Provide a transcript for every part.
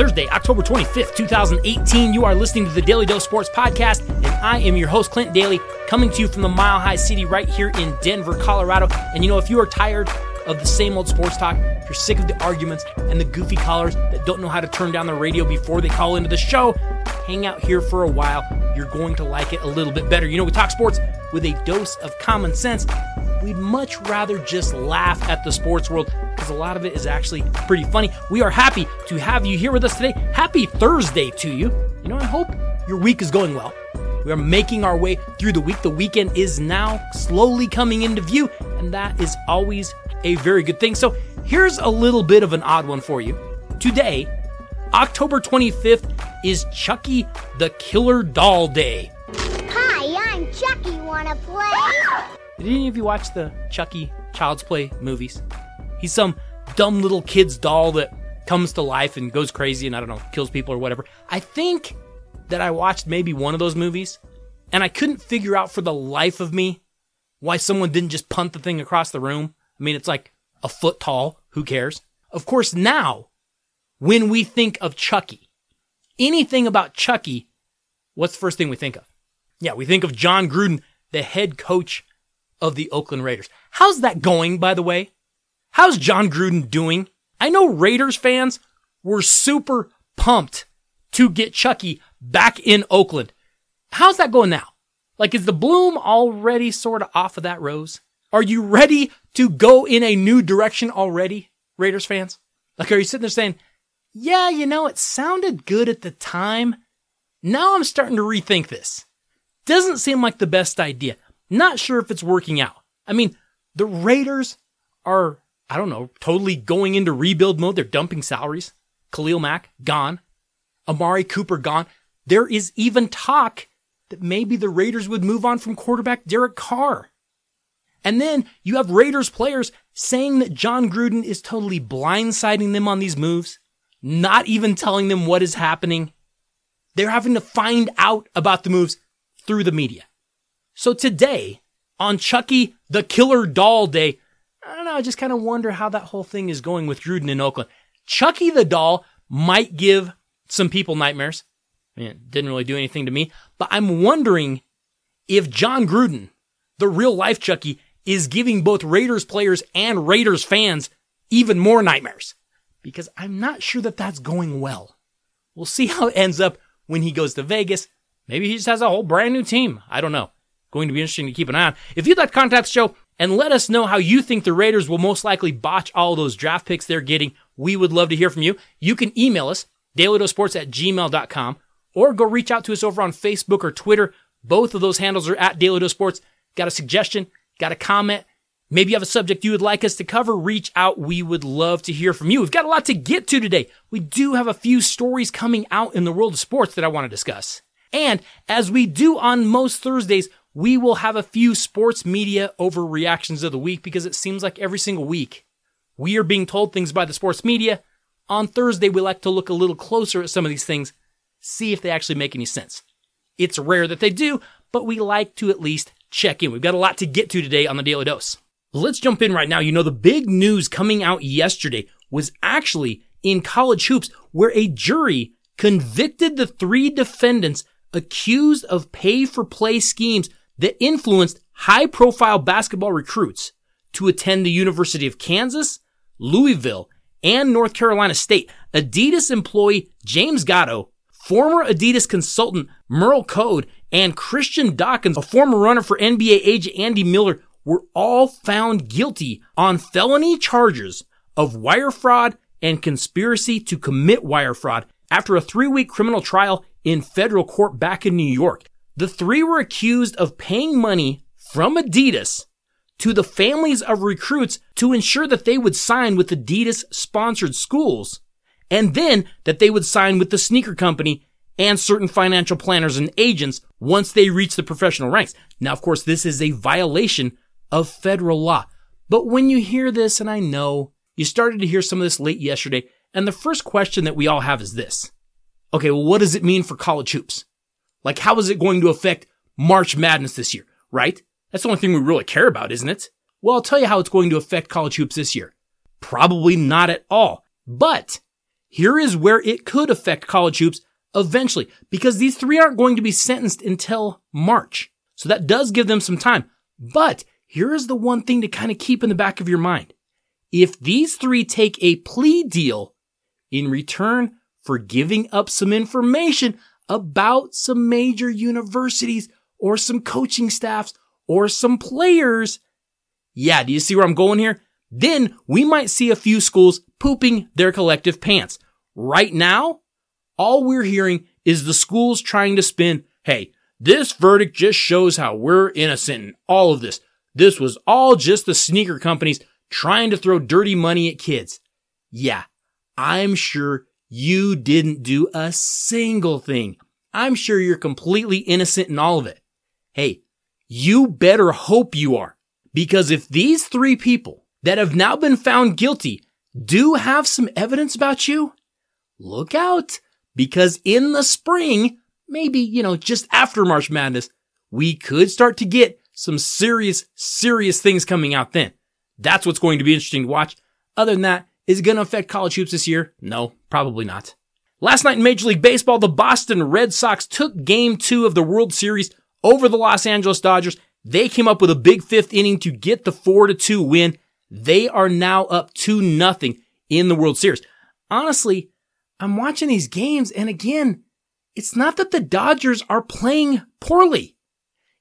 Thursday, October 25th, 2018. You are listening to the Daly Dose Sports Podcast, and I am your host, Clint Daly, coming to you from the Mile High City right here in Denver, Colorado. And you know, if you are tired of the same old sports talk, if you're sick of the arguments and the goofy callers that don't know how to turn down the radio before they call into the show, hang out here for a while. You're going to like it a little bit better. You know, we talk sports with a dose of common sense. We'd much rather just laugh at the sports world because a lot of it is actually pretty funny. We are happy to have you here with us today. Happy Thursday to you. You know, I hope your week is going well. We are making our way through the week. The weekend is now slowly coming into view, and that is always a very good thing. So, here's a little bit of an odd one for you. Today, October 25th, is Chucky the Killer Doll Day. Hi, I'm Chucky. Wanna play? Did any of you watch the Chucky Child's Play movies? He's some dumb little kid's doll that comes to life and goes crazy and I don't know, kills people or whatever. I think that I watched maybe one of those movies and I couldn't figure out for the life of me why someone didn't just punt the thing across the room. I mean, it's like a foot tall. Who cares? Of course, now, when we think of Chucky, anything about Chucky, what's the first thing we think of? Yeah, we think of Jon Gruden, the head coach of the Oakland Raiders. How's that going, by the way? How's Jon Gruden doing? I know Raiders fans were super pumped to get Chucky back in Oakland. How's that going now? Like, is the bloom already sort of off of that rose? Are you ready to go in a new direction already, Raiders fans? Like, are you sitting there saying, yeah, you know, it sounded good at the time. Now I'm starting to rethink this. Doesn't seem like the best idea. Not sure if it's working out. I mean, the Raiders are I don't know, totally going into rebuild mode. They're dumping salaries. Khalil Mack, gone. Amari Cooper, gone. There is even talk that maybe the Raiders would move on from quarterback Derek Carr. And then you have Raiders players saying that Jon Gruden is totally blindsiding them on these moves, not even telling them what is happening. They're having to find out about the moves through the media. So today, on Chucky the Killer Doll Day, I just kind of wonder how that whole thing is going with Gruden in Oakland. Chucky the doll might give some people nightmares. I mean, it didn't really do anything to me, but I'm wondering if Jon Gruden, the real life Chucky, is giving both Raiders players and Raiders fans even more nightmares because I'm not sure that that's going well. We'll see how it ends up when he goes to Vegas. Maybe he just has a whole brand new team. I don't know. Going to be interesting to keep an eye on. If you'd like to contact the show, and let us know how you think the Raiders will most likely botch all those draft picks they're getting. We would love to hear from you. You can email us, dailydosports at gmail.com, or go reach out to us over on Facebook or Twitter. Both of those handles are at Daily. Got a suggestion? Got a comment? Maybe you have a subject you would like us to cover? Reach out. We would love to hear from you. We've got a lot to get to today. We do have a few stories coming out in the world of sports that I want to discuss. And as we do on most Thursdays, we will have a few sports media overreactions of the week because it seems like every single week we are being told things by the sports media. On Thursday, we like to look a little closer at some of these things, see if they actually make any sense. It's rare that they do, but we like to at least check in. We've got a lot to get to today on the Daly Dose. Let's jump in right now. You know, the big news coming out yesterday was actually in college hoops where a jury convicted the three defendants accused of pay for play schemes that influenced high profile basketball recruits to attend the University of Kansas, Louisville, and North Carolina State. Adidas employee James Gatto, former Adidas consultant Merl Code, and Christian Dawkins, a former runner for NBA agent Andy Miller, were all found guilty on felony charges of wire fraud and conspiracy to commit wire fraud after a three week criminal trial in federal court back in New York. The three were accused of paying money from Adidas to the families of recruits to ensure that they would sign with Adidas sponsored schools and then that they would sign with the sneaker company and certain financial planners and agents once they reach the professional ranks. Now, of course, this is a violation of federal law. But when you hear this, and I know you started to hear some of this late yesterday, and the first question that we all have is this. Okay, well, what does it mean for college hoops? Like, how is it going to affect March Madness this year, right? That's the only thing we really care about, isn't it? Well, I'll tell you how it's going to affect college hoops this year. Probably not at all. But here is where it could affect college hoops eventually, because these three aren't going to be sentenced until March. So that does give them some time. But here is the one thing to kind of keep in the back of your mind. If these three take a plea deal in return for giving up some information about some major universities or some coaching staffs or some players, yeah, do you see where I'm going here? Then we might see a few schools pooping their collective pants. Right now, all we're hearing is the schools trying to spin, hey, this verdict just shows how we're innocent in all of this. This was all just the sneaker companies trying to throw dirty money at kids. Yeah, I'm sure you didn't do a single thing. I'm sure you're completely innocent in all of it. Hey, you better hope you are. Because if these three people that have now been found guilty do have some evidence about you, look out. Because in the spring, maybe, you know, just after March Madness, we could start to get some serious, serious things coming out then. That's what's going to be interesting to watch. Other than that, is it going to affect college hoops this year? No, probably not. Last night in Major League Baseball, the Boston Red Sox took game two of the World Series over the Los Angeles Dodgers. They came up with a big fifth inning to get the four to two win. They are now up two nothing in the World Series. Honestly, I'm watching these games and again, it's not that the Dodgers are playing poorly.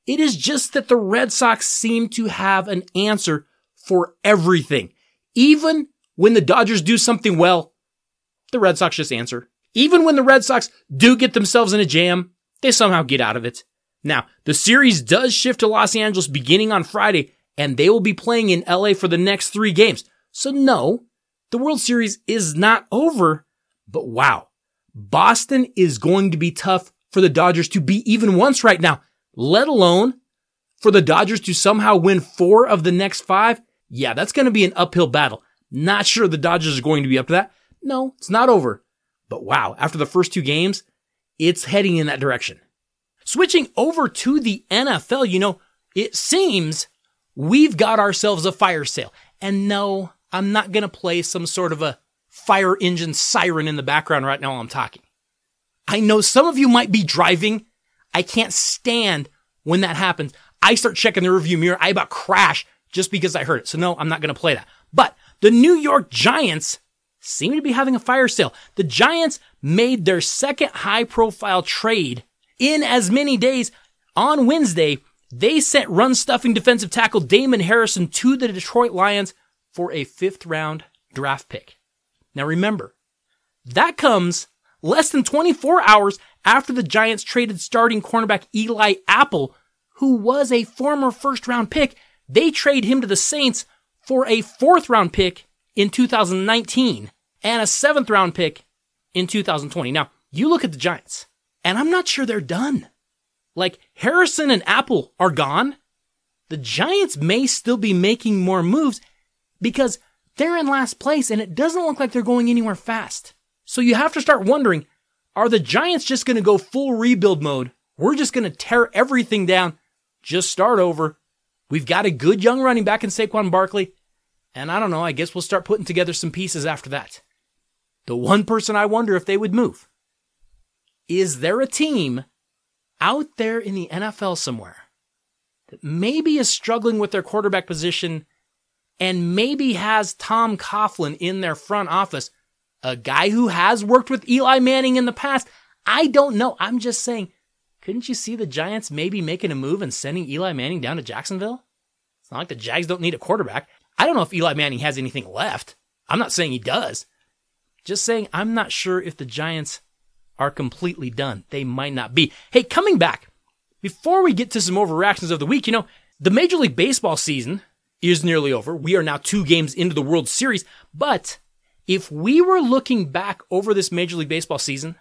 It is just that the Red Sox seem to have an answer for everything. Even when the Dodgers do something well, the Red Sox just answer. Even when the Red Sox do get themselves in a jam, they somehow get out of it. Now, the series does shift to Los Angeles beginning on Friday, and they will be playing in LA for the next three games. So no, the World Series is not over, but wow, Boston is going to be tough for the Dodgers to beat even once right now, let alone for the Dodgers to somehow win four of the next five. Yeah, that's going to be an uphill battle. Not sure the Dodgers are going to be up to that. No, it's not over. But wow, after the first two games, it's heading in that direction. Switching over to the NFL, you know, it seems we've got ourselves a fire sale. And no, I'm not going to play some sort of a fire engine siren in the background right now while I'm talking. I know some of you might be driving. I can't stand when that happens. I start checking the rearview mirror. I about crash just because I heard it. So no, I'm not going to play that. But the New York Giants seem to be having a fire sale. The Giants made their second high profile trade in as many days. On Wednesday, they sent run stuffing defensive tackle Damon Harrison to the Detroit Lions for a fifth round draft pick. Now remember, that comes less than 24 hours after the Giants traded starting cornerback Eli Apple, who was a former first round pick. They trade him to the Saints for a fourth round pick in 2019 and a seventh round pick in 2020. Now, you look at the Giants, and I'm not sure they're done. Like Harrison and Apple are gone. The Giants may still be making more moves because they're in last place and it doesn't look like they're going anywhere fast. So you have to start wondering, are the Giants just going to go full rebuild mode? We're just going to tear everything down, just start over. We've got a good young running back in Saquon Barkley. And I don't know, I guess we'll start putting together some pieces after that. The one person I wonder if they would move. Is there a team out there in the NFL somewhere that maybe is struggling with their quarterback position and maybe has Tom Coughlin in their front office, a guy who has worked with Eli Manning in the past. I don't know. I'm just saying, couldn't you see the Giants maybe making a move and sending Eli Manning down to Jacksonville? It's not like the Jags don't need a quarterback. I don't know if Eli Manning has anything left. I'm not saying he does. Just saying I'm not sure if the Giants are completely done. They might not be. Hey, coming back, before we get to some overreactions of the week, you know, the Major League Baseball season is nearly over. We are now two games into the World Series. But if we were looking back over this Major League Baseball season,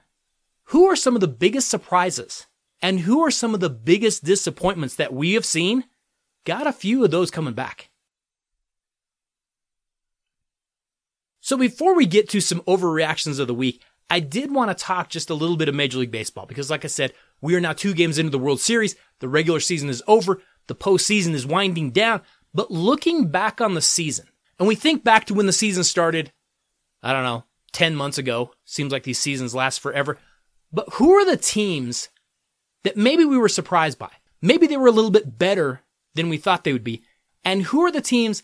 who are some of the biggest surprises and who are some of the biggest disappointments that we have seen? Got a few of those coming back. So before we get to some overreactions of the week, I did want to talk just a little bit of Major League Baseball because like I said, we are now two games into the World Series. The regular season is over. The postseason is winding down. But looking back on the season, and we think back to when the season started, I don't know, 10 months ago. Seems like these seasons last forever. But who are the teams that maybe we were surprised by? Maybe they were a little bit better than we thought they would be. And who are the teams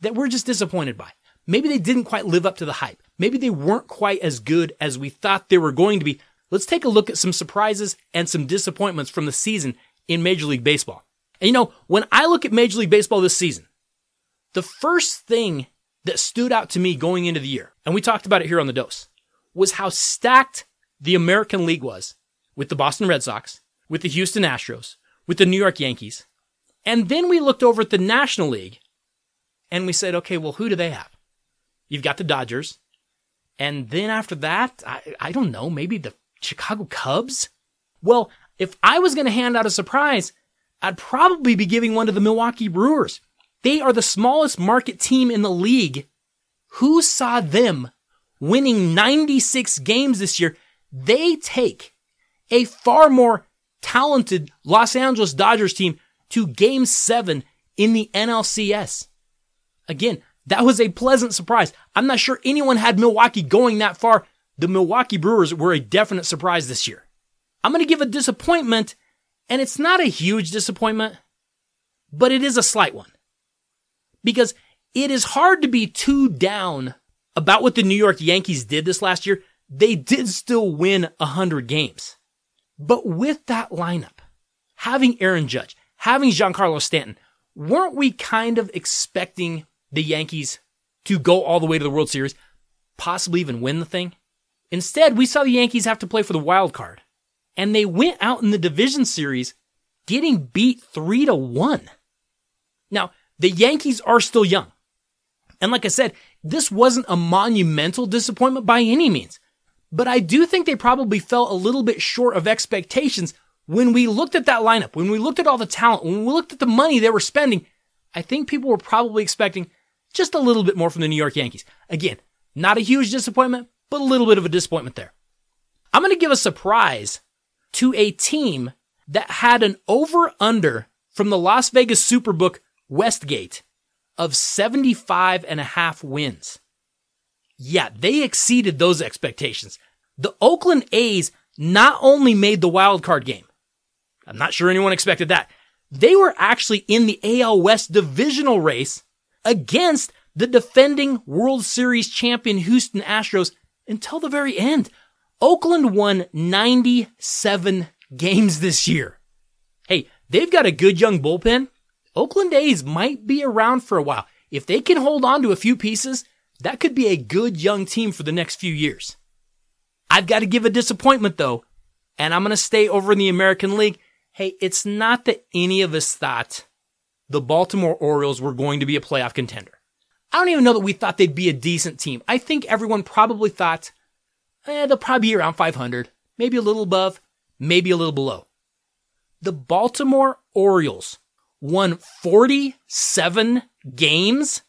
that we're just disappointed by? Maybe they didn't quite live up to the hype. Maybe they weren't quite as good as we thought they were going to be. Let's take a look at some surprises and some disappointments from the season in Major League Baseball. And you know, when I look at Major League Baseball this season, the first thing that stood out to me going into the year, and we talked about it here on the dose, was how stacked the American League was with the Boston Red Sox, with the Houston Astros, with the New York Yankees. And then we looked over at the National League and we said, okay, well, who do they have? You've got the Dodgers. And then after that, I, I don't know, maybe the Chicago Cubs? Well, if I was going to hand out a surprise, I'd probably be giving one to the Milwaukee Brewers. They are the smallest market team in the league. Who saw them winning 96 games this year? They take a far more talented Los Angeles Dodgers team to game seven in the NLCS. Again, that was a pleasant surprise. I'm not sure anyone had Milwaukee going that far. The Milwaukee Brewers were a definite surprise this year. I'm going to give a disappointment, and it's not a huge disappointment, but it is a slight one. Because it is hard to be too down about what the New York Yankees did this last year. They did still win 100 games. But with that lineup, having Aaron Judge, having Giancarlo Stanton, weren't we kind of expecting the Yankees to go all the way to the World Series, possibly even win the thing? Instead, we saw the Yankees have to play for the wild card, and they went out in the division series getting beat 3 to 1. Now, the Yankees are still young. And like I said, this wasn't a monumental disappointment by any means. But I do think they probably fell a little bit short of expectations when we looked at that lineup, when we looked at all the talent, when we looked at the money they were spending. I think people were probably expecting just a little bit more from the New York Yankees. Again, not a huge disappointment, but a little bit of a disappointment there. I'm going to give a surprise to a team that had an over under from the Las Vegas Superbook Westgate of 75 and a half wins. Yeah, they exceeded those expectations. The Oakland A's not only made the wild card game. I'm not sure anyone expected that. They were actually in the AL West divisional race against the defending World Series champion Houston Astros until the very end. Oakland won 97 games this year. Hey, they've got a good young bullpen. Oakland A's might be around for a while. If they can hold on to a few pieces, that could be a good young team for the next few years. I've got to give a disappointment though, and I'm going to stay over in the American League. Hey, it's not that any of us thought the Baltimore Orioles were going to be a playoff contender. I don't even know that we thought they'd be a decent team. I think everyone probably thought, eh, they'll probably be around 500, maybe a little above, maybe a little below. The Baltimore Orioles won 47 games.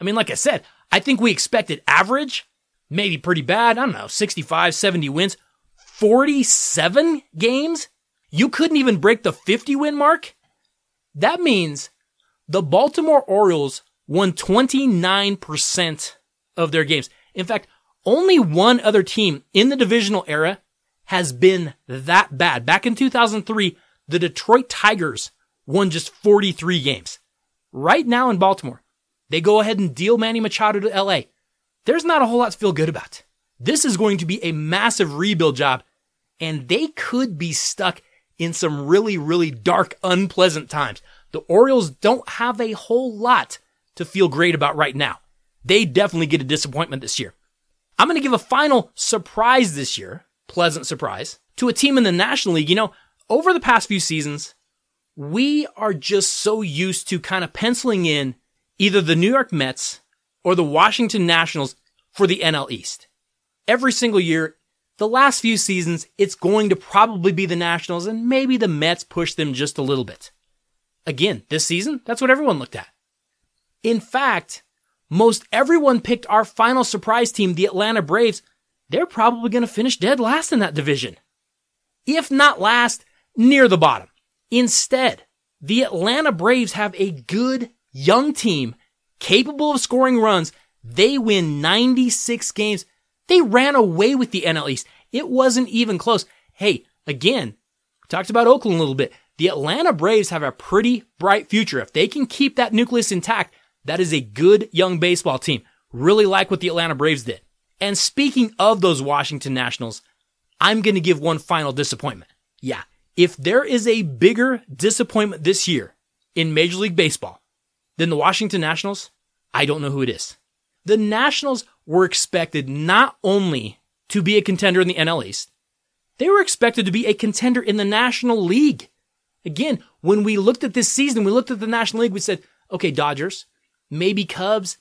I mean, like I said, I think we expected average, maybe pretty bad. I don't know, 65, 70 wins. 47 games? You couldn't even break the 50 win mark? That means the Baltimore Orioles won 29% of their games. In fact, only one other team in the divisional era has been that bad. Back in 2003, the Detroit Tigers won just 43 games. Right now in Baltimore, they go ahead and deal Manny Machado to LA. There's not a whole lot to feel good about. This is going to be a massive rebuild job, and they could be stuck in some really, really dark, unpleasant times. The Orioles don't have a whole lot to feel great about right now. They definitely get a disappointment this year. I'm going to give a final surprise this year, pleasant surprise, to a team in the National League. You know, over the past few seasons, we are just so used to kind of penciling in either the New York Mets or the Washington Nationals for the NL East. Every single year, the last few seasons, it's going to probably be the Nationals and maybe the Mets push them just a little bit. Again, this season, that's what everyone looked at. In fact, most everyone picked our final surprise team, the Atlanta Braves. They're probably going to finish dead last in that division. If not last, near the bottom. Instead, the Atlanta Braves have a good young team capable of scoring runs. They win 96 games. They ran away with the NL East. It wasn't even close. Hey, again, talked about Oakland a little bit. The Atlanta Braves have a pretty bright future. If they can keep that nucleus intact, that is a good young baseball team. Really like what the Atlanta Braves did. And speaking of those Washington Nationals, I'm going to give one final disappointment. Yeah. If there is a bigger disappointment this year in Major League Baseball than the Washington Nationals, I don't know who it is. The Nationals were expected not only to be a contender in the NL East, they were expected to be a contender in the National League. Again, when we looked at this season, we looked at the National League, we said, okay, Dodgers, maybe Cubs,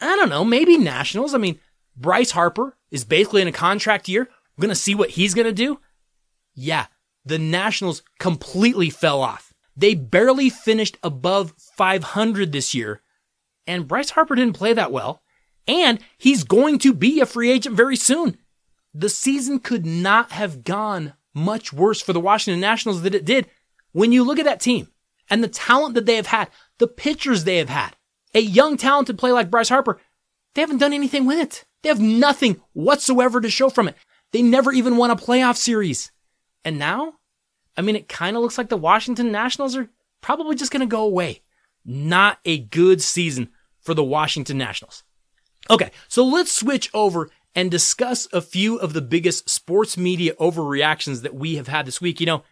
I don't know, maybe Nationals. I mean, Bryce Harper is basically in a contract year. We're going to see what he's going to do. Yeah, the Nationals completely fell off. They barely finished above 500 this year, and Bryce Harper didn't play that well. And he's going to be a free agent very soon. The season could not have gone much worse for the Washington Nationals than it did when you look at that team and the talent that they have had, the pitchers they have had, a young talented player like Bryce Harper, they haven't done anything with it. They have nothing whatsoever to show from it. They never even won a playoff series. And now, I mean, it kind of looks like the Washington Nationals are probably just going to go away. Not a good season for the Washington Nationals. Okay, so let's switch over and discuss a few of the biggest sports media overreactions that we have had this week. You know,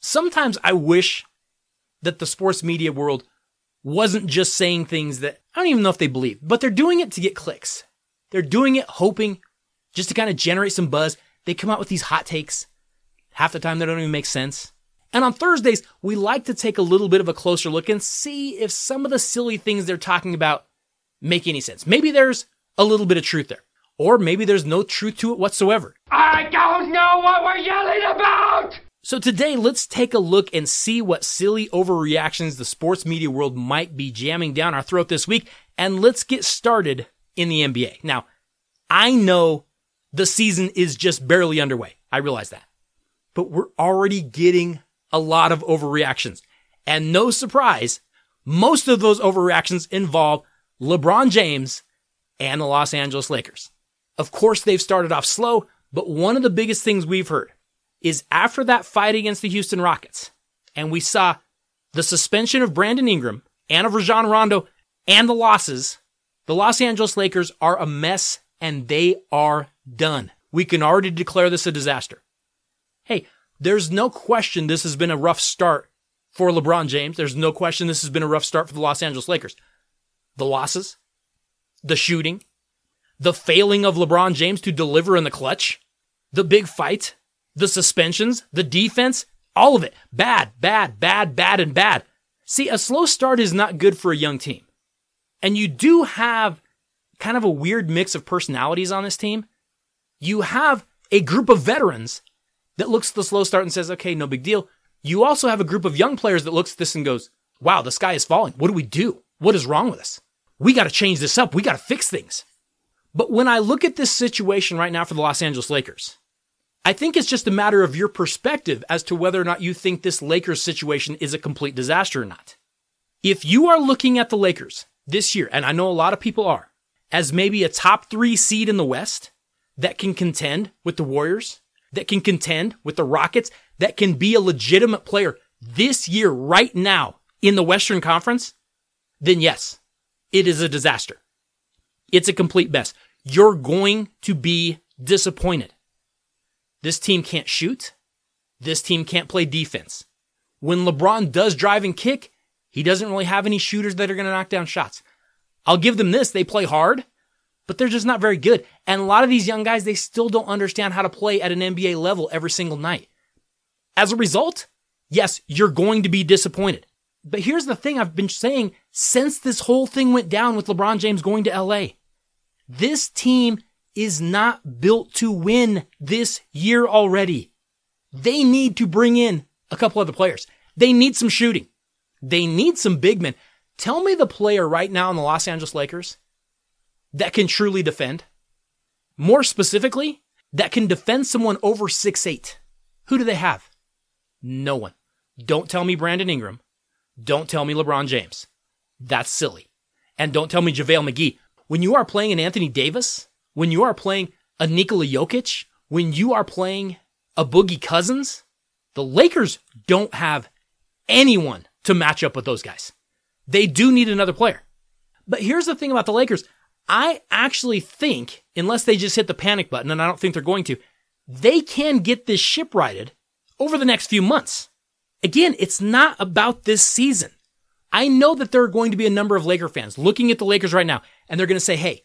sometimes I wish that the sports media world wasn't just saying things that I don't even know if they believe, but they're doing it to get clicks. They're doing it hoping just to kind of generate some buzz. They come out with these hot takes. Half the time they don't even make sense. And on Thursdays, we like to take a little bit of a closer look and see if some of the silly things they're talking about make any sense. Maybe there's a little bit of truth there. Or maybe there's no truth to it whatsoever. I don't know what we're yelling about! So today, let's take a look and see what silly overreactions the sports media world might be jamming down our throat this week. And let's get started in the NBA. Now, I know the season is just barely underway. I realize that. But we're already getting a lot of overreactions. And no surprise, most of those overreactions involve LeBron James and the Los Angeles Lakers. Of course, they've started off slow, but one of the biggest things we've heard is after that fight against the Houston Rockets, and we saw the suspension of Brandon Ingram and of Rajon Rondo and the losses, the Los Angeles Lakers are a mess and they are done. We can already declare this a disaster. Hey, there's no question this has been a rough start for LeBron James. There's no question this has been a rough start for the Los Angeles Lakers. The losses, the shooting, the failing of LeBron James to deliver in the clutch, the big fight, the suspensions, the defense, all of it. Bad, bad, bad, bad, and bad. See, a slow start is not good for a young team. And you do have kind of a weird mix of personalities on this team. You have a group of veterans that looks at the slow start and says, okay, no big deal. You also have a group of young players that looks at this and goes, wow, the sky is falling. What do we do? What is wrong with us? We got to change this up. We got to fix things. But when I look at this situation right now for the Los Angeles Lakers, I think it's just a matter of your perspective as to whether or not you think this Lakers situation is a complete disaster or not. If you are looking at the Lakers this year, and I know a lot of people are, as maybe a top three seed in the West that can contend with the Warriors, that can contend with the Rockets, that can be a legitimate player this year, right now in the Western Conference, then yes, it is a disaster. It's a complete mess. You're going to be disappointed. This team can't shoot. This team can't play defense. When LeBron does drive and kick, he doesn't really have any shooters that are going to knock down shots. I'll give them this. They play hard, but they're just not very good. And a lot of these young guys, they still don't understand how to play at an NBA level every single night. As a result, yes, you're going to be disappointed. But here's the thing I've been saying since this whole thing went down with LeBron James going to LA. This team is not built to win this year already. They need to bring in a couple other players. They need some shooting. They need some big men. Tell me the player right now in the Los Angeles Lakers that can truly defend. More specifically, that can defend someone over six eight. Who do they have? No one. Don't tell me Brandon Ingram. Don't tell me LeBron James. That's silly. And don't tell me JaVale McGee. When you are playing an Anthony Davis, when you are playing a Nikola Jokic, when you are playing a Boogie Cousins, the Lakers don't have anyone to match up with those guys. They do need another player. But here's the thing about the Lakers. I actually think, unless they just hit the panic button, and I don't think they're going to, they can get this ship righted over the next few months. Again, it's not about this season. I know that there are going to be a number of Laker fans looking at the Lakers right now, and they're going to say, hey,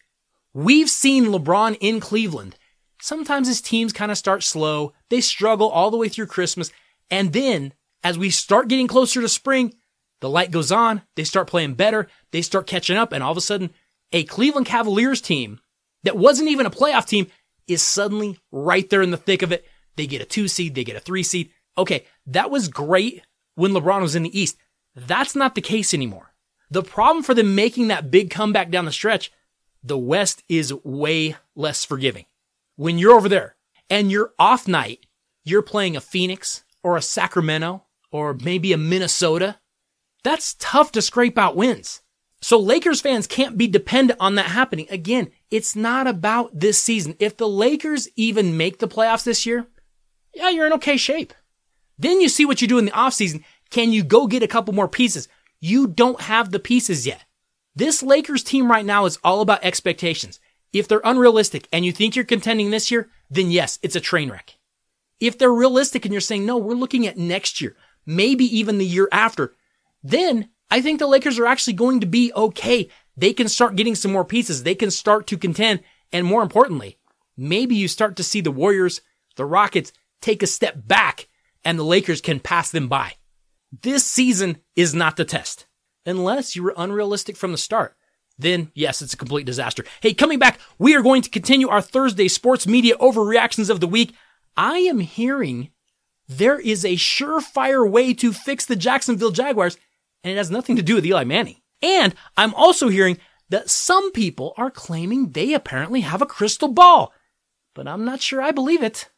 we've seen LeBron in Cleveland. Sometimes his teams kind of start slow. They struggle all the way through Christmas. And then as we start getting closer to spring, the light goes on. They start playing better. They start catching up. And all of a sudden, a Cleveland Cavaliers team that wasn't even a playoff team is suddenly right there in the thick of it. They get a two seed. They get a three seed. Okay. That was great when LeBron was in the East. That's not the case anymore. The problem for them making that big comeback down the stretch, the West is way less forgiving. When you're over there and you're off night, you're playing a Phoenix or a Sacramento or maybe a Minnesota. That's tough to scrape out wins. So Lakers fans can't be dependent on that happening. Again, it's not about this season. If the Lakers even make the playoffs this year, yeah, you're in okay shape. Then you see what you do in the offseason. Can you go get a couple more pieces? You don't have the pieces yet. This Lakers team right now is all about expectations. If they're unrealistic and you think you're contending this year, then yes, it's a train wreck. If they're realistic and you're saying, no, we're looking at next year, maybe even the year after, then I think the Lakers are actually going to be okay. They can start getting some more pieces. They can start to contend. And more importantly, maybe you start to see the Warriors, the Rockets take a step back and the Lakers can pass them by. This season is not the test. Unless you were unrealistic from the start. Then, yes, it's a complete disaster. Hey, coming back, we are going to continue our Thursday sports media overreactions of the week. I am hearing there is a surefire way to fix the Jacksonville Jaguars, and it has nothing to do with Eli Manning. And I'm also hearing that some people are claiming they apparently have a crystal ball, but I'm not sure I believe it.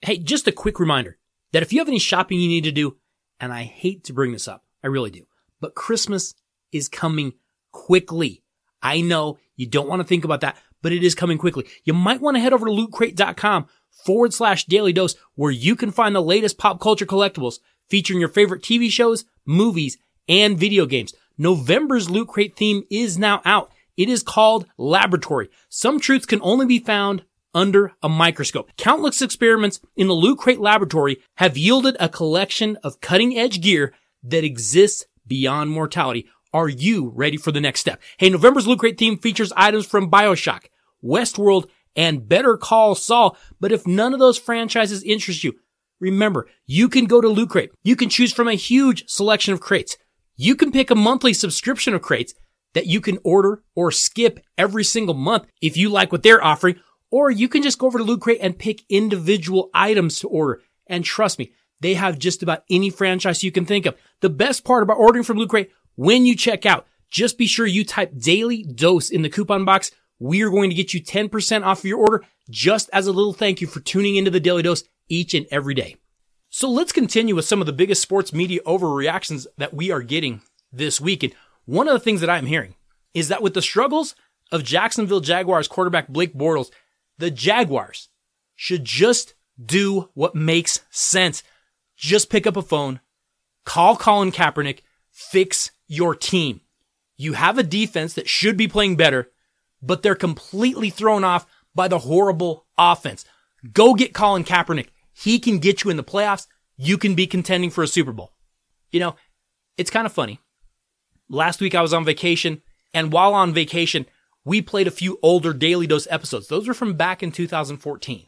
Hey, just a quick reminder that if you have any shopping you need to do, and I hate to bring this up, I really do, but Christmas is coming quickly. I know you don't want to think about that, but it is coming quickly. You might want to head over to lootcrate.com forward slash daily dose where you can find the latest pop culture collectibles featuring your favorite TV shows, movies, and video games. November's Loot Crate theme is now out. It is called Laboratory. Some truths can only be found under a microscope. Countless experiments in the Loot Crate laboratory have yielded a collection of cutting edge gear that exists beyond mortality. Are you ready for the next step? Hey, November's Loot Crate theme features items from Bioshock, Westworld, and Better Call Saul. But if none of those franchises interest you, remember, you can go to Loot Crate. You can choose from a huge selection of crates. You can pick a monthly subscription of crates that you can order or skip every single month if you like what they're offering, or you can just go over to Loot Crate and pick individual items to order. And trust me, they have just about any franchise you can think of. The best part about ordering from Loot Crate, when you check out, just be sure you type daily dose in the coupon box. We are going to get you 10% off of your order just as a little thank you for tuning into the daily dose each and every day. So let's continue with some of the biggest sports media overreactions that we are getting this week. And one of the things that I'm hearing is that with the struggles of Jacksonville Jaguars quarterback Blake Bortles, the Jaguars should just do what makes sense. Just pick up a phone, call Colin Kaepernick, fix your team. You have a defense that should be playing better, but they're completely thrown off by the horrible offense. Go get Colin Kaepernick. He can get you in the playoffs. You can be contending for a Super Bowl. You know, it's kind of funny. Last week I was on vacation, and while on vacation, we played a few older Daly Dose episodes. Those were from back in 2014,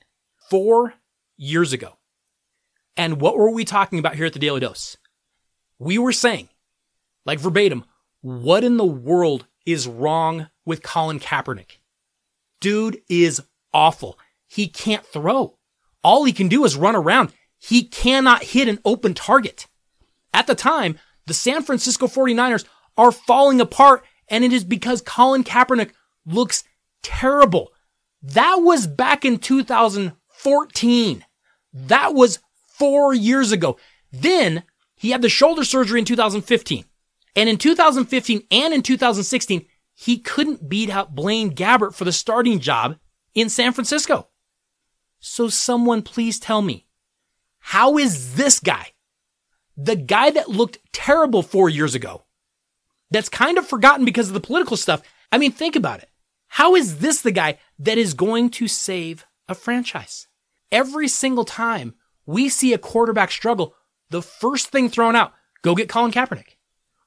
four years ago. And what were we talking about here at the Daly Dose? We were saying, like verbatim, what in the world is wrong with Colin Kaepernick? Dude is awful. He can't throw. All he can do is run around. He cannot hit an open target. At the time, the San Francisco 49ers are falling apart and it is because Colin Kaepernick looks terrible. That was back in 2014. That was four years ago. Then he had the shoulder surgery in 2015. And in 2015 and in 2016, he couldn't beat out Blaine Gabbert for the starting job in San Francisco. So someone please tell me, how is this guy, the guy that looked terrible four years ago, that's kind of forgotten because of the political stuff? I mean, think about it. How is this the guy that is going to save a franchise? Every single time we see a quarterback struggle, the first thing thrown out, go get Colin Kaepernick.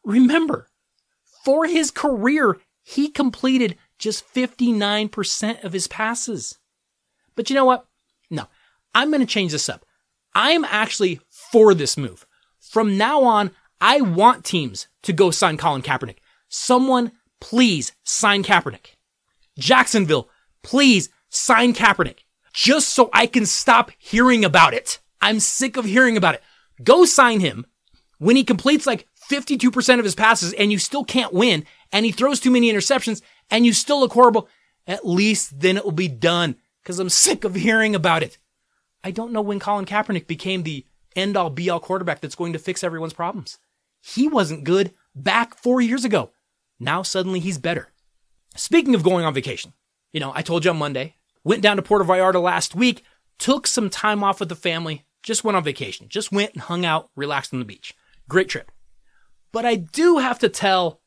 Remember, for his career, he completed just 59% of his passes. But you know what? No, I'm going to change this up. I'm actually for this move. From now on, I want teams to go sign Colin Kaepernick. Someone please sign Kaepernick. Jacksonville, please sign Kaepernick. Just so I can stop hearing about it. I'm sick of hearing about it. Go sign him when he completes like 52% of his passes and you still can't win and he throws too many interceptions and you still look horrible. At least then it will be done because I'm sick of hearing about it. I don't know when Colin Kaepernick became the end all be all quarterback that's going to fix everyone's problems. He wasn't good back four years ago. Now suddenly he's better. Speaking of going on vacation, you know, I told you on Monday, went down to Puerto Vallarta last week, took some time off with the family, just went on vacation, just went and hung out, relaxed on the beach. Great trip. But I do have to tell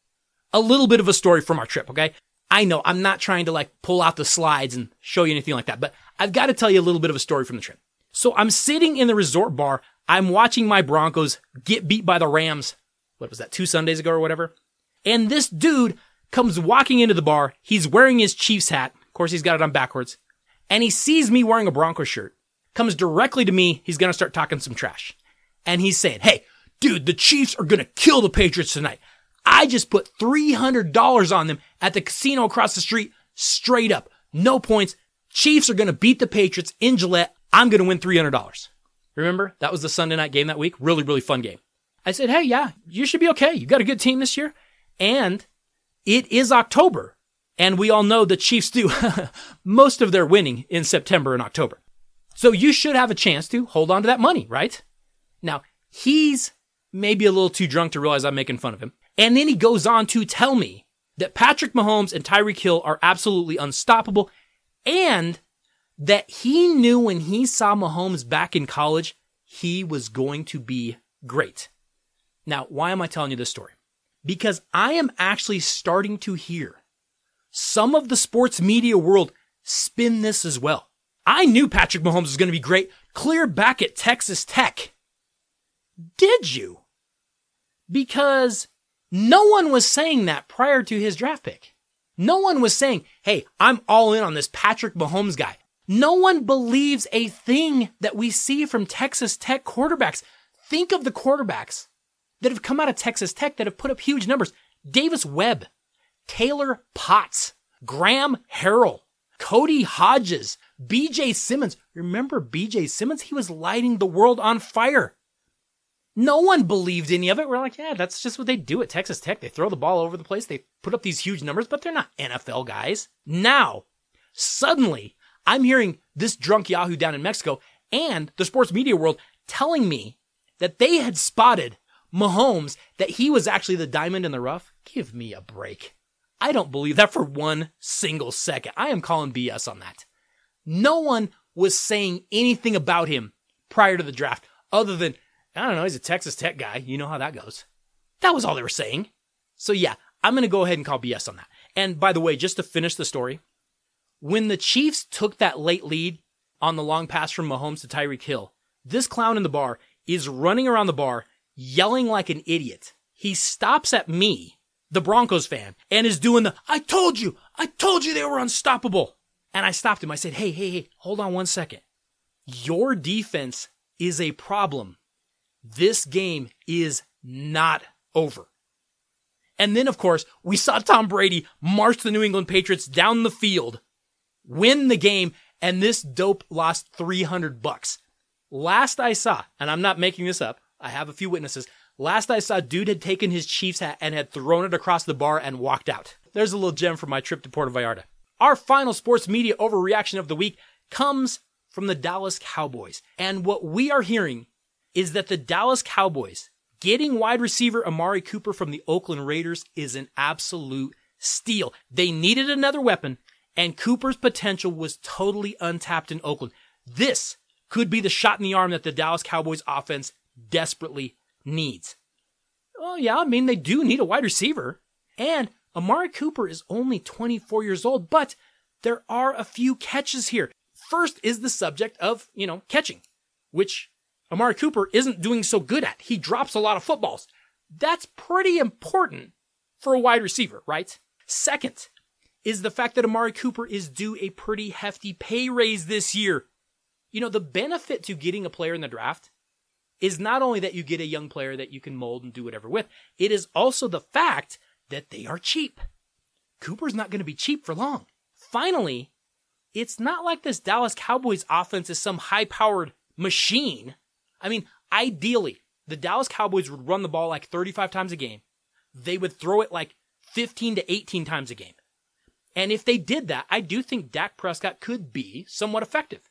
a little bit of a story from our trip, okay? I know I'm not trying to like pull out the slides and show you anything like that, but I've got to tell you a little bit of a story from the trip. So I'm sitting in the resort bar. I'm watching my Broncos get beat by the Rams. What was that? Two Sundays ago or whatever. And this dude comes walking into the bar. He's wearing his Chiefs hat. Of course, he's got it on backwards. And he sees me wearing a Broncos shirt, comes directly to me. He's going to start talking some trash. And he's saying, Hey, dude, the Chiefs are going to kill the Patriots tonight. I just put $300 on them at the casino across the street, straight up. No points. Chiefs are going to beat the Patriots in Gillette. I'm going to win $300. Remember? That was the Sunday night game that week. Really, really fun game. I said, Hey, yeah, you should be okay. You got a good team this year. And it is October. And we all know the Chiefs do most of their winning in September and October. So you should have a chance to hold on to that money, right? Now, he's maybe a little too drunk to realize I'm making fun of him. And then he goes on to tell me that Patrick Mahomes and Tyreek Hill are absolutely unstoppable and that he knew when he saw Mahomes back in college, he was going to be great. Now, why am I telling you this story? Because I am actually starting to hear some of the sports media world spin this as well. I knew Patrick Mahomes was going to be great clear back at Texas Tech. Did you? Because no one was saying that prior to his draft pick. No one was saying, hey, I'm all in on this Patrick Mahomes guy. No one believes a thing that we see from Texas Tech quarterbacks. Think of the quarterbacks that have come out of Texas Tech that have put up huge numbers. Davis Webb, Taylor Potts, Graham Harrell, Cody Hodges, BJ Symons. Remember BJ Symons? He was lighting the world on fire. No one believed any of it. We're like, yeah, that's just what they do at Texas Tech. They throw the ball over the place. They put up these huge numbers, but they're not NFL guys. Now, suddenly, I'm hearing this drunk Yahoo down in Mexico and the sports media world telling me that they had spotted Mahomes, that he was actually the diamond in the rough. Give me a break. I don't believe that for one single second. I am calling BS on that. No one was saying anything about him prior to the draft other than I don't know, he's a Texas Tech guy. You know how that goes. That was all they were saying. So yeah, I'm going to go ahead and call BS on that. And by the way, just to finish the story, when the Chiefs took that late lead on the long pass from Mahomes to Tyreek Hill, this clown in the bar is running around the bar yelling like an idiot. He stops at me, the Broncos fan, and is doing the, I told you, I told you they were unstoppable. And I stopped him. I said, Hey, hey, hey, hold on one second. Your defense is a problem this game is not over. And then, of course, we saw Tom Brady march the New England Patriots down the field, win the game, and this dope lost 300 bucks. Last I saw, and I'm not making this up, I have a few witnesses. Last I saw, dude had taken his Chiefs hat and had thrown it across the bar and walked out. There's a little gem from my trip to Puerto Vallarta. Our final sports media overreaction of the week comes from the Dallas Cowboys. And what we are hearing is that the Dallas Cowboys getting wide receiver Amari Cooper from the Oakland Raiders is an absolute steal. They needed another weapon, and Cooper's potential was totally untapped in Oakland. This could be the shot in the arm that the Dallas Cowboys offense desperately needs. Well, yeah, I mean, they do need a wide receiver. And Amari Cooper is only 24 years old, but there are a few catches here. First is the subject of, you know, catching, which Amari Cooper isn't doing so good at. He drops a lot of footballs. That's pretty important for a wide receiver, right? Second is the fact that Amari Cooper is due a pretty hefty pay raise this year. You know, the benefit to getting a player in the draft is not only that you get a young player that you can mold and do whatever with, it is also the fact that they are cheap. Cooper's not going to be cheap for long. Finally, it's not like this Dallas Cowboys offense is some high powered machine. I mean, ideally, the Dallas Cowboys would run the ball like 35 times a game. They would throw it like 15 to 18 times a game. And if they did that, I do think Dak Prescott could be somewhat effective.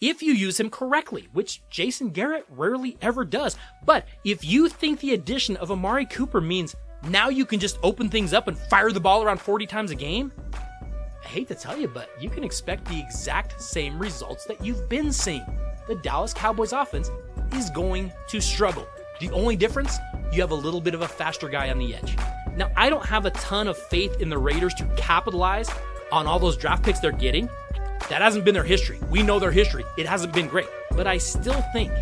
If you use him correctly, which Jason Garrett rarely ever does. But if you think the addition of Amari Cooper means now you can just open things up and fire the ball around 40 times a game, I hate to tell you, but you can expect the exact same results that you've been seeing. The Dallas Cowboys offense is going to struggle. The only difference, you have a little bit of a faster guy on the edge. Now, I don't have a ton of faith in the Raiders to capitalize on all those draft picks they're getting. That hasn't been their history. We know their history. It hasn't been great. But I still think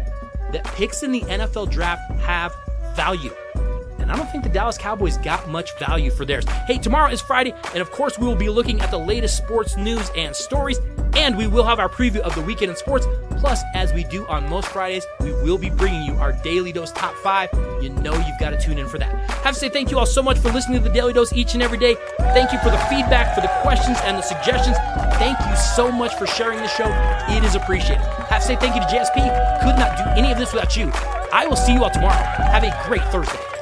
that picks in the NFL draft have value. And I don't think the Dallas Cowboys got much value for theirs. Hey, tomorrow is Friday, and of course, we will be looking at the latest sports news and stories, and we will have our preview of the weekend in sports. Plus, as we do on most Fridays, we will be bringing you our Daly Dose Top 5. You know you've got to tune in for that. Have to say thank you all so much for listening to the Daly Dose each and every day. Thank you for the feedback, for the questions, and the suggestions. Thank you so much for sharing the show. It is appreciated. Have to say thank you to JSP. Could not do any of this without you. I will see you all tomorrow. Have a great Thursday.